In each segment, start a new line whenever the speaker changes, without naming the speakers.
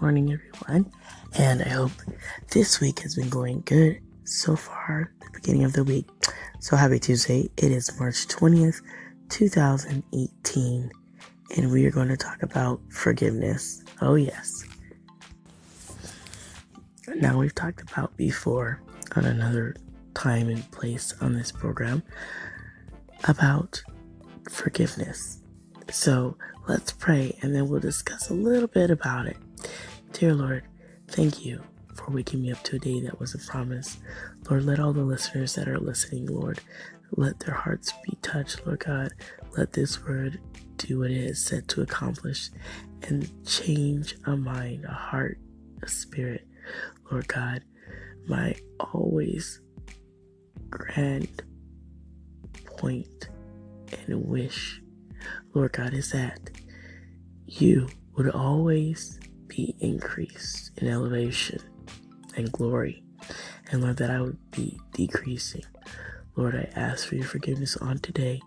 morning, everyone. And I hope this week has been going good so far, the beginning of the week. So happy Tuesday. It is March 20th, 2018. And we are going to talk about forgiveness. Oh, yes. Now, we've talked about before on another time and place on this program about forgiveness. So let's pray and then we'll discuss a little bit about it. Dear Lord, thank you for waking me up to a day that was a promise. Lord, let all the listeners that are listening, Lord, let their hearts be touched, Lord God. Let this word do what it is set to accomplish and change a mind, a heart, a spirit. Lord God, my always grand point and wish, Lord God, is that you would always be increased in elevation and glory. And Lord, that I would be decreasing. Lord, I ask for your forgiveness on today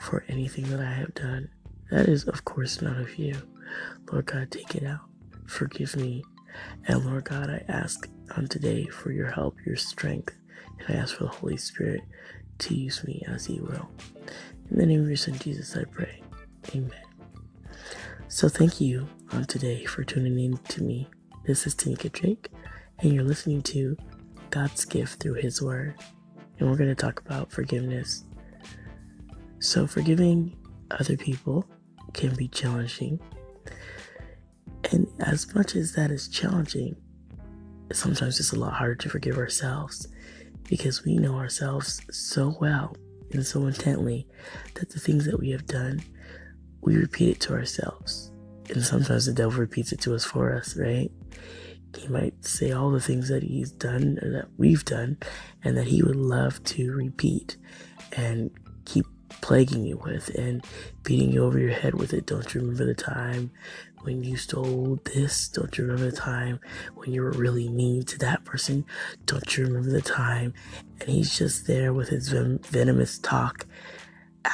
for anything that I have done. That is, of course, not of you. Lord God, take it out. Forgive me. And Lord God, I ask on today for your help, your strength, and I ask for the Holy Spirit to use me as He will. In the name of your Son Jesus, I pray. Amen. So thank you on today for tuning in to me. This is Tanika Drake, and you're listening to God's gift through His Word. And we're going to talk about forgiveness. So, forgiving other people can be challenging. And as much as that is challenging, sometimes it's a lot harder to forgive ourselves because we know ourselves so well and so intently that the things that we have done, we repeat it to ourselves. And sometimes the devil repeats it to us for us, right? He might say all the things that he's done or that we've done and that he would love to repeat and keep plaguing you with and beating you over your head with it. Don't you remember the time when you stole this? Don't you remember the time when you were really mean to that person? Don't you remember the time? And he's just there with his ven- venomous talk,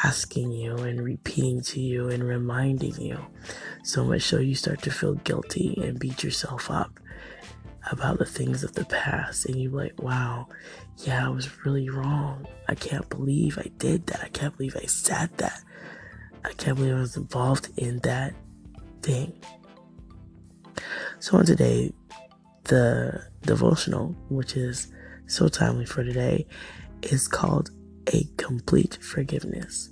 asking you and repeating to you and reminding you. So much so you start to feel guilty and beat yourself up about the things of the past and you're like, wow, yeah, I was really wrong. I can't believe I did that. I can't believe I said that. I can't believe I was involved in that thing. So on today, the devotional, which is so timely for today, is called A Complete Forgiveness.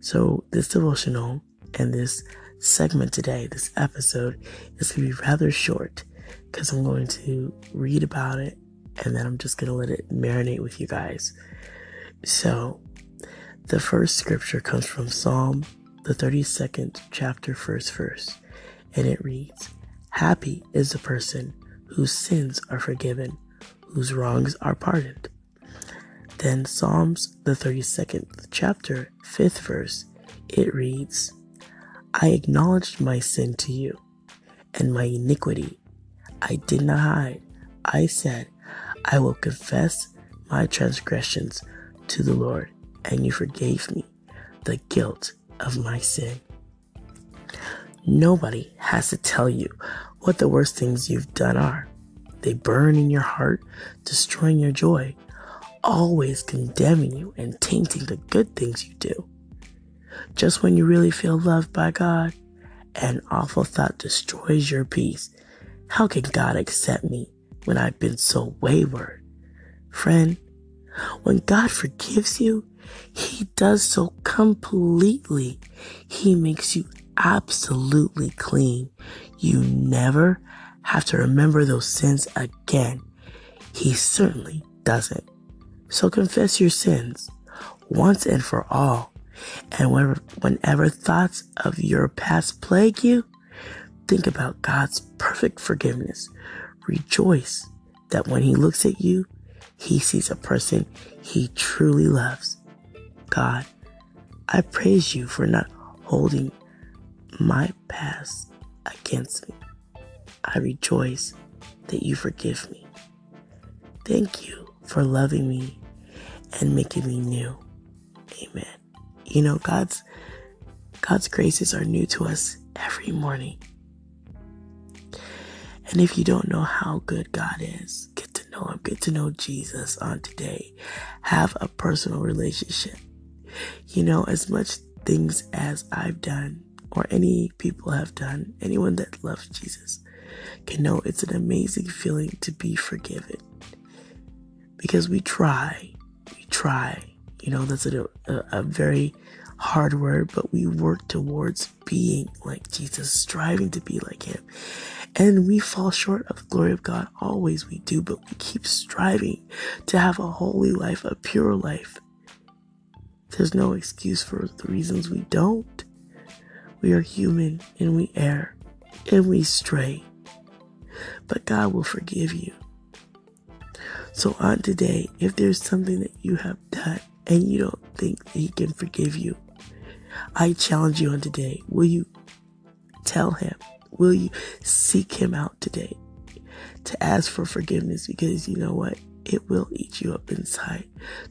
So this devotional and this segment today, this episode, is going to be rather short because I'm going to read about it and then I'm just going to let it marinate with you guys. So, the first scripture comes from Psalm, the 32nd chapter, first verse, and it reads Happy is the person whose sins are forgiven, whose wrongs are pardoned. Then, Psalms, the 32nd chapter, fifth verse, it reads I acknowledged my sin to you, and my iniquity I did not hide. I said, I will confess my transgressions to the Lord, and you forgave me the guilt of my sin. Nobody has to tell you what the worst things you've done are. They burn in your heart, destroying your joy, always condemning you and tainting the good things you do. Just when you really feel loved by God, an awful thought destroys your peace how can God accept me when I've been so wayward? Friend, when God forgives you, He does so completely. He makes you absolutely clean. You never have to remember those sins again. He certainly doesn't. So confess your sins once and for all. And whenever, whenever thoughts of your past plague you, Think about God's perfect forgiveness. Rejoice that when He looks at you, He sees a person He truly loves. God, I praise you for not holding my past against me. I rejoice that you forgive me. Thank you for loving me and making me new. Amen. You know, God's God's graces are new to us every morning. And if you don't know how good God is, get to know Him, get to know Jesus on today. Have a personal relationship. You know, as much things as I've done, or any people have done, anyone that loves Jesus can know it's an amazing feeling to be forgiven. Because we try, we try. You know, that's a, a, a very hard word, but we work towards being like Jesus, striving to be like Him. And we fall short of the glory of God. Always we do, but we keep striving to have a holy life, a pure life. There's no excuse for the reasons we don't. We are human and we err and we stray. But God will forgive you. So on today, if there's something that you have done and you don't think that He can forgive you, I challenge you on today. Will you tell Him? Will you seek Him out today to ask for forgiveness? Because you know what? It will eat you up inside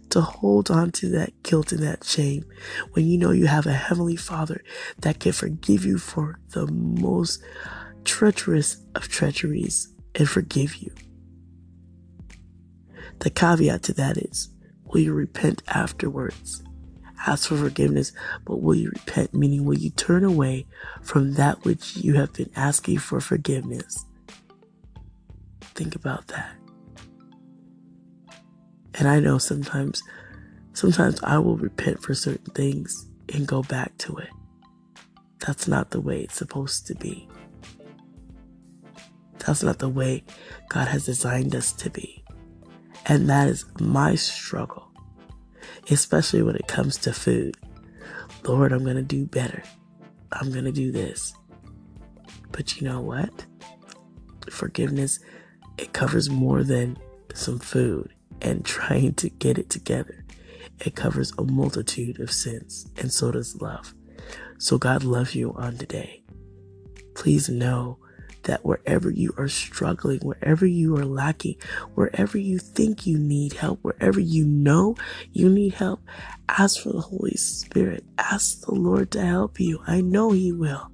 to hold on to that guilt and that shame when you know you have a heavenly father that can forgive you for the most treacherous of treacheries and forgive you. The caveat to that is, will you repent afterwards? Ask for forgiveness, but will you repent? Meaning, will you turn away from that which you have been asking for forgiveness? Think about that. And I know sometimes, sometimes I will repent for certain things and go back to it. That's not the way it's supposed to be. That's not the way God has designed us to be. And that is my struggle, especially when it comes to food. Lord, I'm going to do better. I'm going to do this. But you know what? Forgiveness, it covers more than some food and trying to get it together. It covers a multitude of sins, and so does love. So God loves you on today. Please know that wherever you are struggling, wherever you are lacking, wherever you think you need help, wherever you know you need help, ask for the Holy Spirit. Ask the Lord to help you. I know He will.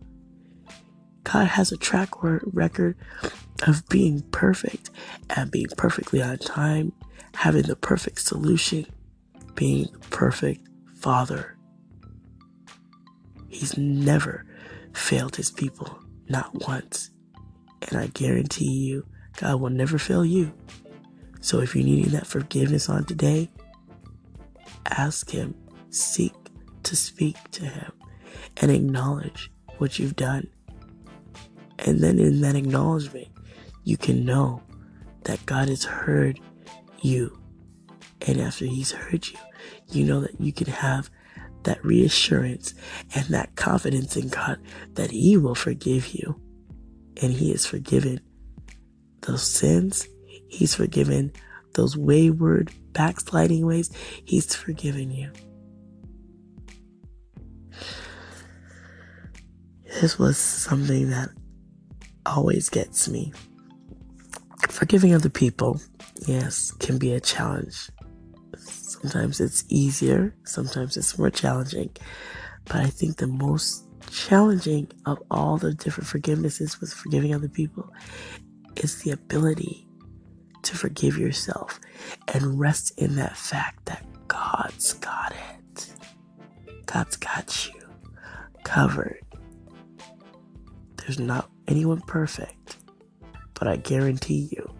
God has a track record of being perfect and being perfectly on time having the perfect solution, being the perfect father. He's never failed his people, not once. And I guarantee you, God will never fail you. So if you're needing that forgiveness on today, ask Him, seek to speak to Him, and acknowledge what you've done. And then in that acknowledgement, you can know that God has heard you. And after he's heard you, you know that you can have that reassurance and that confidence in God that he will forgive you. And he has forgiven those sins. He's forgiven those wayward, backsliding ways. He's forgiven you. This was something that always gets me. Forgiving other people yes, can be a challenge. Sometimes it's easier, sometimes it's more challenging. But I think the most challenging of all the different forgivenesses with forgiving other people is the ability to forgive yourself and rest in that fact that God's got it. God's got you covered. There's not anyone perfect, but I guarantee you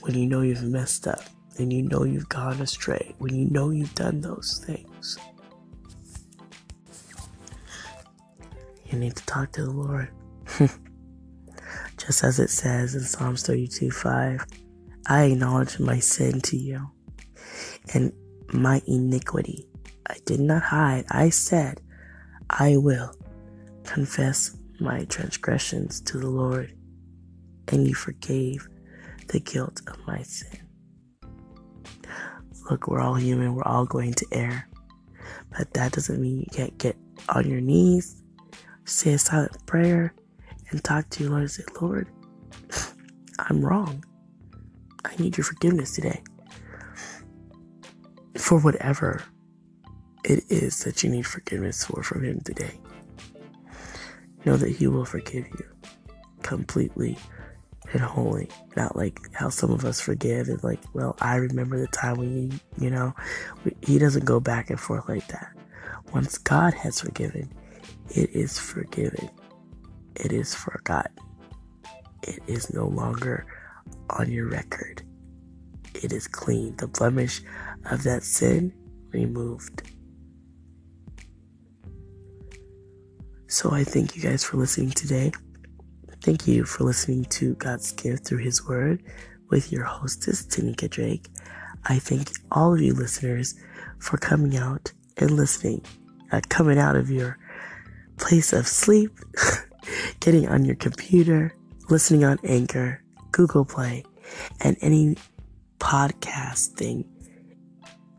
when you know you've messed up and you know you've gone astray, when you know you've done those things. You need to talk to the Lord. Just as it says in Psalms 32 5, I acknowledge my sin to you and my iniquity. I did not hide. I said, I will confess my transgressions to the Lord, and you forgave the guilt of my sin. Look, we're all human, we're all going to err. But that doesn't mean you can't get on your knees, say a silent prayer, and talk to your Lord and say, Lord, I'm wrong. I need your forgiveness today. For whatever it is that you need forgiveness for from Him today. Know that He will forgive you completely and wholly. Not like how some of us forgive and like, well, I remember the time when you, you know, he doesn't go back and forth like that. Once God has forgiven, it is forgiven. It is forgotten. It is no longer on your record. It is clean. The blemish of that sin removed. So I thank you guys for listening today. Thank you for listening to God's gift through His Word with your hostess, Tanika Drake. I thank all of you listeners for coming out and listening, uh, coming out of your place of sleep, getting on your computer, listening on Anchor, Google Play, and any podcasting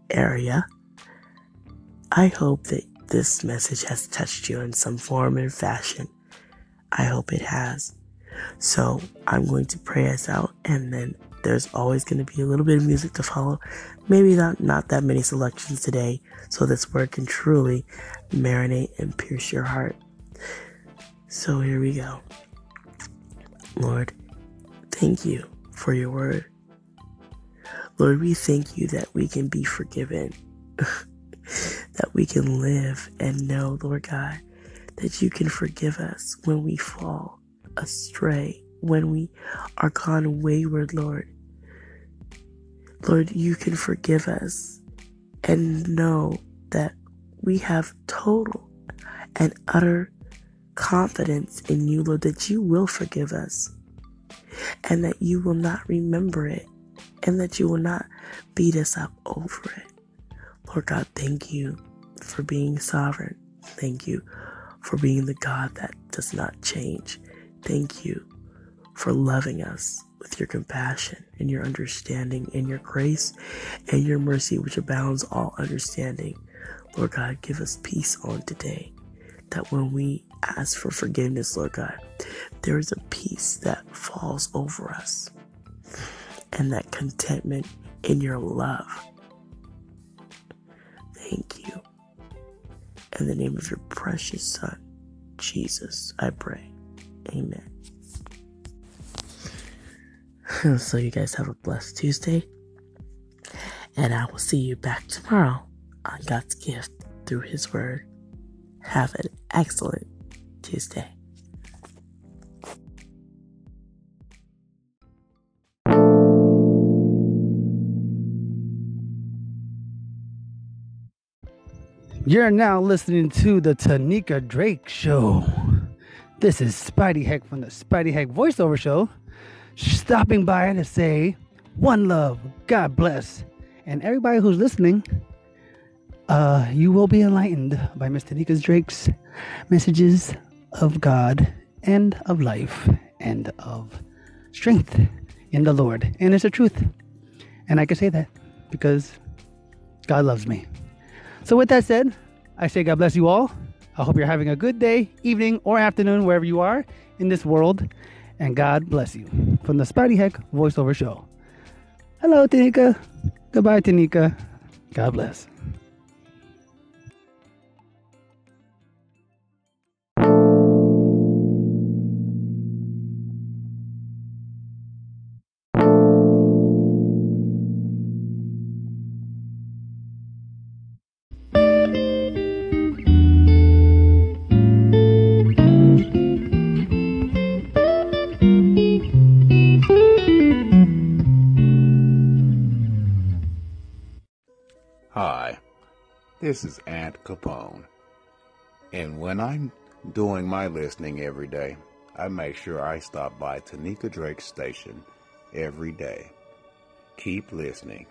area. I hope that this message has touched you in some form and fashion. I hope it has. So I'm going to pray us out and then there's always going to be a little bit of music to follow. Maybe not, not that many selections today so this word can truly marinate and pierce your heart. So here we go. Lord, thank you for your word. Lord, we thank you that we can be forgiven, that we can live and know, Lord God, that you can forgive us when we fall astray, when we are gone wayward, Lord. Lord, you can forgive us and know that we have total and utter confidence in you, Lord, that you will forgive us and that you will not remember it and that you will not beat us up over it. Lord God, thank you for being sovereign. Thank you for being the God that does not change. Thank you for loving us with your compassion and your understanding and your grace and your mercy, which abounds all understanding. Lord God, give us peace on today. That when we ask for forgiveness, Lord God, there is a peace that falls over us and that contentment in your love. Thank you. In the name of your precious Son, Jesus, I pray. Amen. So, you guys have a blessed Tuesday. And I will see you back tomorrow on God's gift through His Word. Have an excellent Tuesday.
You're now listening to the Tanika Drake Show. This is Spidey Heck from the Spidey Heck Voiceover Show, stopping by to say, One love, God bless. And everybody who's listening, uh, you will be enlightened by Miss Tanika Drake's messages of God and of life and of strength in the Lord. And it's the truth. And I can say that because God loves me. So, with that said, I say God bless you all. I hope you're having a good day, evening, or afternoon, wherever you are in this world. And God bless you. From the Spidey Heck voiceover show. Hello, Tanika. Goodbye, Tanika. God bless.
This is Aunt Capone. And when I'm doing my listening every day, I make sure I stop by Tanika Drake's station every day. Keep listening.